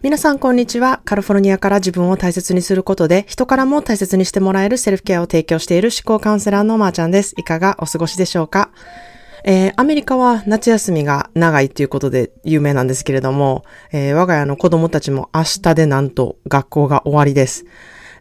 皆さんこんにちは。カリフォルニアから自分を大切にすることで人からも大切にしてもらえるセルフケアを提供している思考カウンセラーのまーちゃんです。いかがお過ごしでしょうか？えー、アメリカは夏休みが長いっていうことで有名なんですけれども、えー、我が家の子供たちも明日でなんと学校が終わりです。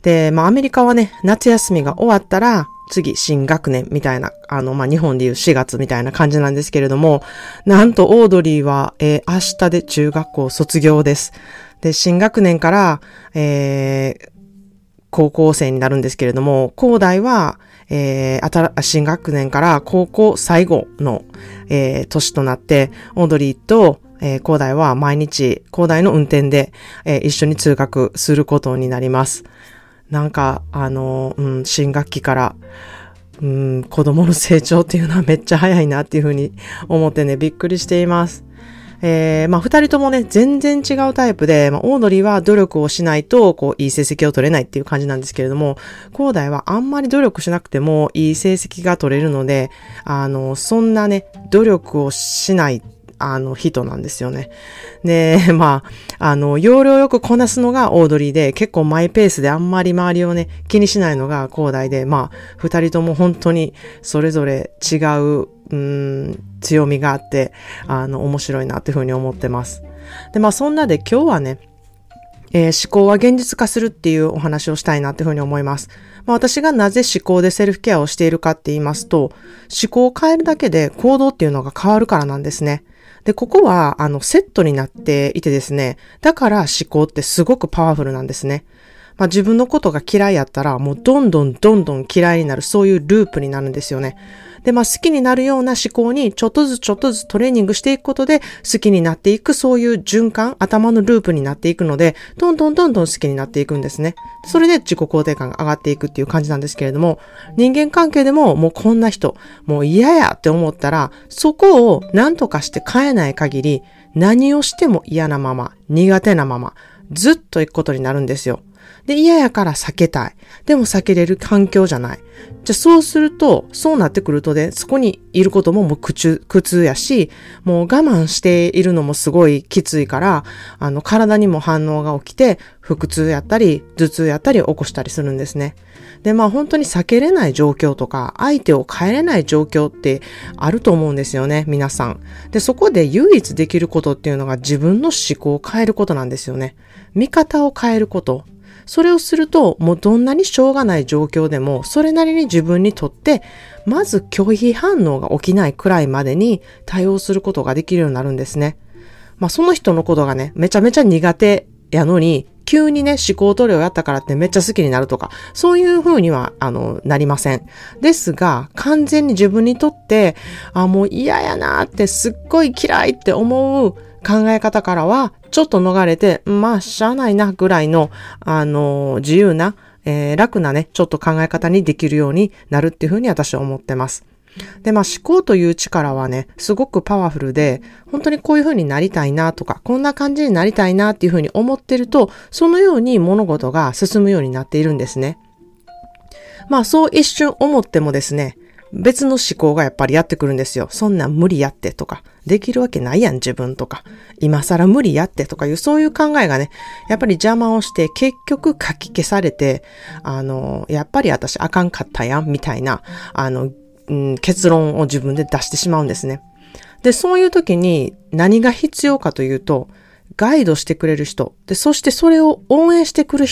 で、まあアメリカはね、夏休みが終わったら、次、新学年みたいな、あの、まあ、日本でいう4月みたいな感じなんですけれども、なんとオードリーは、えー、明日で中学校卒業です。で、新学年から、えー、高校生になるんですけれども、高大は、えー、新学年から高校最後の、えー、年となって、オードリーと、えー、高大は毎日、高大の運転で、えー、一緒に通学することになります。なんか、あの、うん、新学期から、うん、子供の成長っていうのはめっちゃ早いなっていうふうに思ってね、びっくりしています。えー、まあ、二人ともね、全然違うタイプで、まあ、オードリーは努力をしないと、こう、いい成績を取れないっていう感じなんですけれども、コーダイはあんまり努力しなくてもいい成績が取れるので、あの、そんなね、努力をしないあの、人なんですよね。で、まあ、あの、要領よくこなすのがオードリーで、結構マイペースであんまり周りをね、気にしないのが広大で、まあ、二人とも本当にそれぞれ違う、うん、強みがあって、あの、面白いなっていうふうに思ってます。で、まあ、そんなで今日はね、えー、思考は現実化するっていうお話をしたいなっていうふうに思います。まあ、私がなぜ思考でセルフケアをしているかって言いますと、思考を変えるだけで行動っていうのが変わるからなんですね。で、ここは、あの、セットになっていてですね、だから思考ってすごくパワフルなんですね。まあ、自分のことが嫌いやったら、もうどんどんどんどん嫌いになる、そういうループになるんですよね。で、まあ、好きになるような思考にちょっとずつちょっとずつトレーニングしていくことで好きになっていく、そういう循環、頭のループになっていくので、どんどんどんどん好きになっていくんですね。それで自己肯定感が上がっていくっていう感じなんですけれども、人間関係でももうこんな人、もう嫌やって思ったら、そこを何とかして変えない限り、何をしても嫌なまま、苦手なまま、ずっと行くことになるんですよ。で、嫌やから避けたい。でも避けれる環境じゃない。じゃあそうすると、そうなってくるとね、そこにいることももう苦痛、苦痛やし、もう我慢しているのもすごいきついから、あの、体にも反応が起きて、腹痛やったり、頭痛やったり起こしたりするんですね。で、まあ本当に避けれない状況とか、相手を変えれない状況ってあると思うんですよね、皆さん。で、そこで唯一できることっていうのが自分の思考を変えることなんですよね。見方を変えること。それをすると、もうどんなにしょうがない状況でも、それなりに自分にとって、まず拒否反応が起きないくらいまでに対応することができるようになるんですね。まあその人のことがね、めちゃめちゃ苦手やのに、急にね、思考トレをやったからってめっちゃ好きになるとか、そういう風には、あの、なりません。ですが、完全に自分にとって、あ、もう嫌やなってすっごい嫌いって思う考え方からは、ちょっと逃れて、まあ、しゃあないな、ぐらいの、あの、自由な、えー、楽なね、ちょっと考え方にできるようになるっていうふうに私は思ってます。で、まあ思考という力はね、すごくパワフルで、本当にこういう風になりたいなとか、こんな感じになりたいなっていう風に思ってると、そのように物事が進むようになっているんですね。まあそう一瞬思ってもですね、別の思考がやっぱりやってくるんですよ。そんなん無理やってとか、できるわけないやん自分とか、今更無理やってとかいう、そういう考えがね、やっぱり邪魔をして結局書き消されて、あの、やっぱり私あかんかったやんみたいな、あの、うん、結論を自分で出してしまうんですね。で、そういう時に何が必要かというと、ガイドしてくれる人、で、そしてそれを応援してくる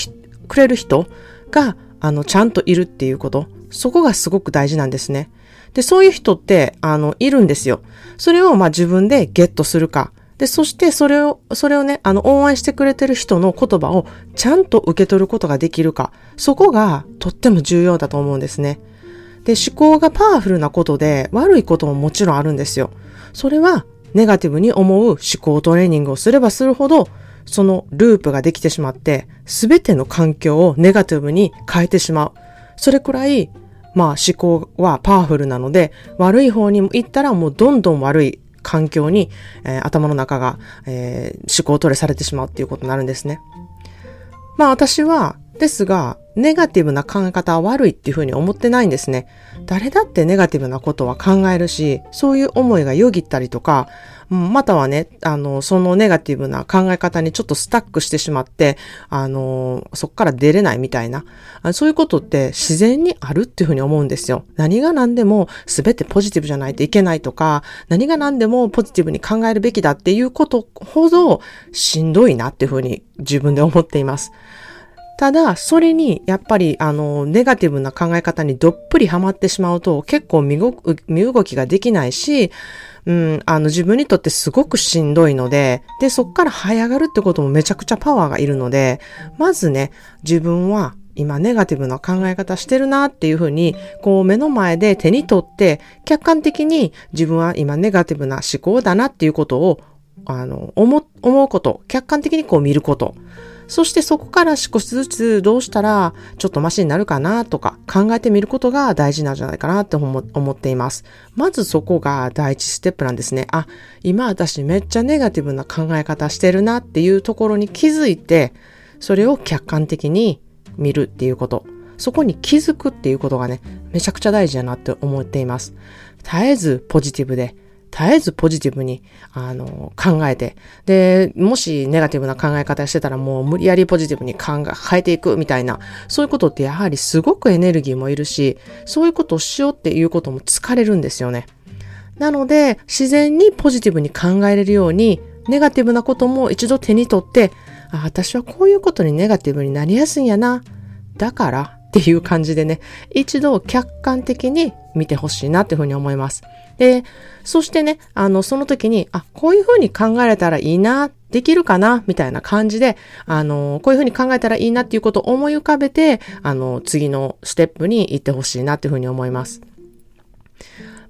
くれる人が、あの、ちゃんといるっていうこと。そこがすごく大事なんですね。で、そういう人って、あの、いるんですよ。それを、ま、自分でゲットするか。で、そしてそれを、それをね、あの、応援してくれてる人の言葉をちゃんと受け取ることができるか。そこがとっても重要だと思うんですね。で、思考がパワフルなことで悪いことももちろんあるんですよ。それは、ネガティブに思う思考トレーニングをすればするほど、そのループができてしまって、すべての環境をネガティブに変えてしまう。それくらいまあ思考はパワフルなので、悪い方に行ったらもうどんどん悪い環境に、えー、頭の中が、えー、思考トレされてしまうっていうことになるんですね。まあ私はですが、ネガティブな考え方は悪いっていうふうに思ってないんですね。誰だってネガティブなことは考えるし、そういう思いがよぎったりとか、またはね、あの、そのネガティブな考え方にちょっとスタックしてしまって、あの、そこから出れないみたいな、そういうことって自然にあるっていうふうに思うんですよ。何が何でも全てポジティブじゃないといけないとか、何が何でもポジティブに考えるべきだっていうことほどしんどいなっていうふうに自分で思っています。ただ、それに、やっぱり、あの、ネガティブな考え方にどっぷりハマってしまうと、結構身動きができないし、うん、あの、自分にとってすごくしんどいので、で、そっから這い上がるってこともめちゃくちゃパワーがいるので、まずね、自分は今ネガティブな考え方してるなっていうふうに、こう目の前で手に取って、客観的に自分は今ネガティブな思考だなっていうことを、あの、思、思うこと、客観的にこう見ること。そしてそこから少しずつどうしたらちょっとマシになるかなとか考えてみることが大事なんじゃないかなって思っています。まずそこが第一ステップなんですね。あ、今私めっちゃネガティブな考え方してるなっていうところに気づいて、それを客観的に見るっていうこと。そこに気づくっていうことがね、めちゃくちゃ大事だなって思っています。絶えずポジティブで絶えずポジティブに、あの、考えて、で、もしネガティブな考え方してたらもう無理やりポジティブに考え、変えていくみたいな、そういうことってやはりすごくエネルギーもいるし、そういうことをしようっていうことも疲れるんですよね。なので、自然にポジティブに考えれるように、ネガティブなことも一度手に取って、あ、私はこういうことにネガティブになりやすいんやな。だから、っていう感じでね、一度客観的に見てほしいなっていうふうに思います。で、そしてね、あの、その時に、あ、こういうふうに考えれたらいいな、できるかな、みたいな感じで、あの、こういうふうに考えたらいいなっていうことを思い浮かべて、あの、次のステップに行ってほしいなっていうふうに思います。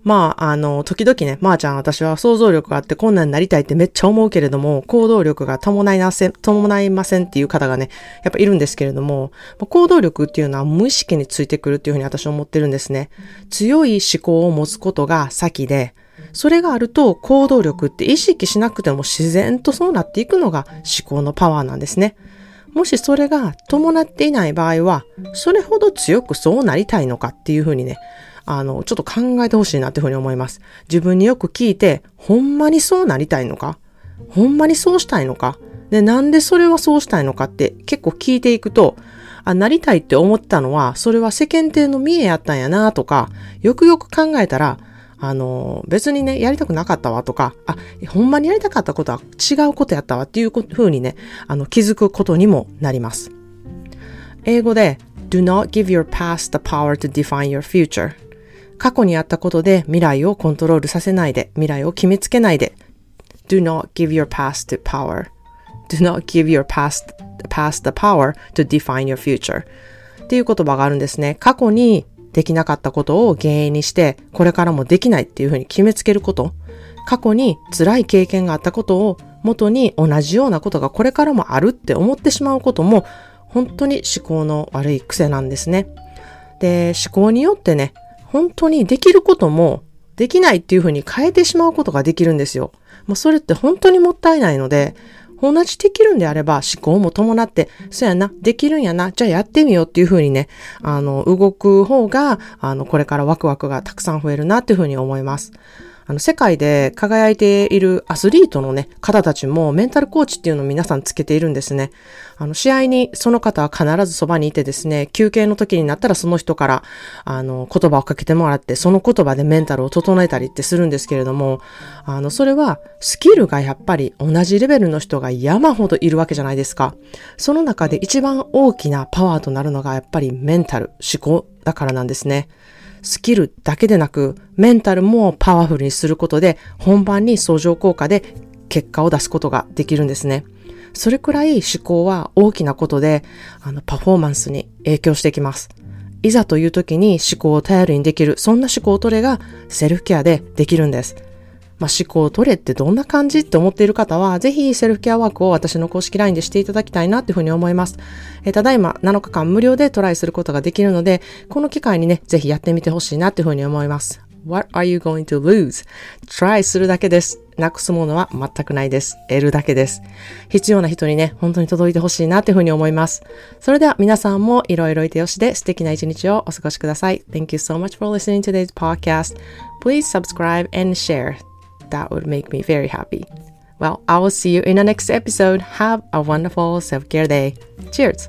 まあ、あの、時々ね、まー、あ、ちゃん私は想像力があってこんなんなりたいってめっちゃ思うけれども、行動力が伴いません、伴いませんっていう方がね、やっぱいるんですけれども、行動力っていうのは無意識についてくるっていうふうに私は思ってるんですね。強い思考を持つことが先で、それがあると行動力って意識しなくても自然とそうなっていくのが思考のパワーなんですね。もしそれが伴っていない場合は、それほど強くそうなりたいのかっていうふうにね、あの、ちょっと考えてほしいなっていうふうに思います。自分によく聞いて、ほんまにそうなりたいのか？ほんまにそうしたいのか？で、なんでそれはそうしたいのかって結構聞いていくと、あ、なりたいって思ったのは、それは世間体の見えやったんやなとか、よくよく考えたら、あの、別にね、やりたくなかったわとか、あ、ほんまにやりたかったことは違うことやったわっていうふうにね、あの、気づくことにもなります。英語で、do not give your past the power to define your future 過去にあったことで未来をコントロールさせないで、未来を決めつけないで。Do not give your past power. Do not give your past, past the power to define your future. っていう言葉があるんですね。過去にできなかったことを原因にして、これからもできないっていうふうに決めつけること。過去に辛い経験があったことを元に同じようなことがこれからもあるって思ってしまうことも本当に思考の悪い癖なんですね。で、思考によってね、本当にできることもできないっていうふうに変えてしまうことができるんですよ。もうそれって本当にもったいないので、同じできるんであれば思考も伴って、そうやな、できるんやな、じゃあやってみようっていうふうにね、あの、動く方が、あの、これからワクワクがたくさん増えるなっていうふうに思います。あの、世界で輝いているアスリートのね、方たちもメンタルコーチっていうのを皆さんつけているんですね。あの、試合にその方は必ずそばにいてですね、休憩の時になったらその人から、あの、言葉をかけてもらって、その言葉でメンタルを整えたりってするんですけれども、あの、それはスキルがやっぱり同じレベルの人が山ほどいるわけじゃないですか。その中で一番大きなパワーとなるのがやっぱりメンタル、思考だからなんですね。スキルだけでなく、メンタルもパワフルにすることで、本番に相乗効果で結果を出すことができるんですね。それくらい思考は大きなことで、あの、パフォーマンスに影響してきます。いざという時に思考を頼りにできる、そんな思考トレがセルフケアでできるんです。まあ、思考を取れってどんな感じって思っている方は、ぜひセルフケアワークを私の公式 LINE でしていただきたいなっていうふうに思います。えー、ただいま7日間無料でトライすることができるので、この機会にね、ぜひやってみてほしいなっていうふうに思います。What are you going to lose?Try するだけです。なくすものは全くないです。得るだけです。必要な人にね、本当に届いてほしいなっていうふうに思います。それでは皆さんもいろいろいてよしで素敵な一日をお過ごしください。Thank you so much for listening to today's podcast. Please subscribe and share. that would make me very happy. Well, I will see you in the next episode. Have a wonderful self care day. Cheers!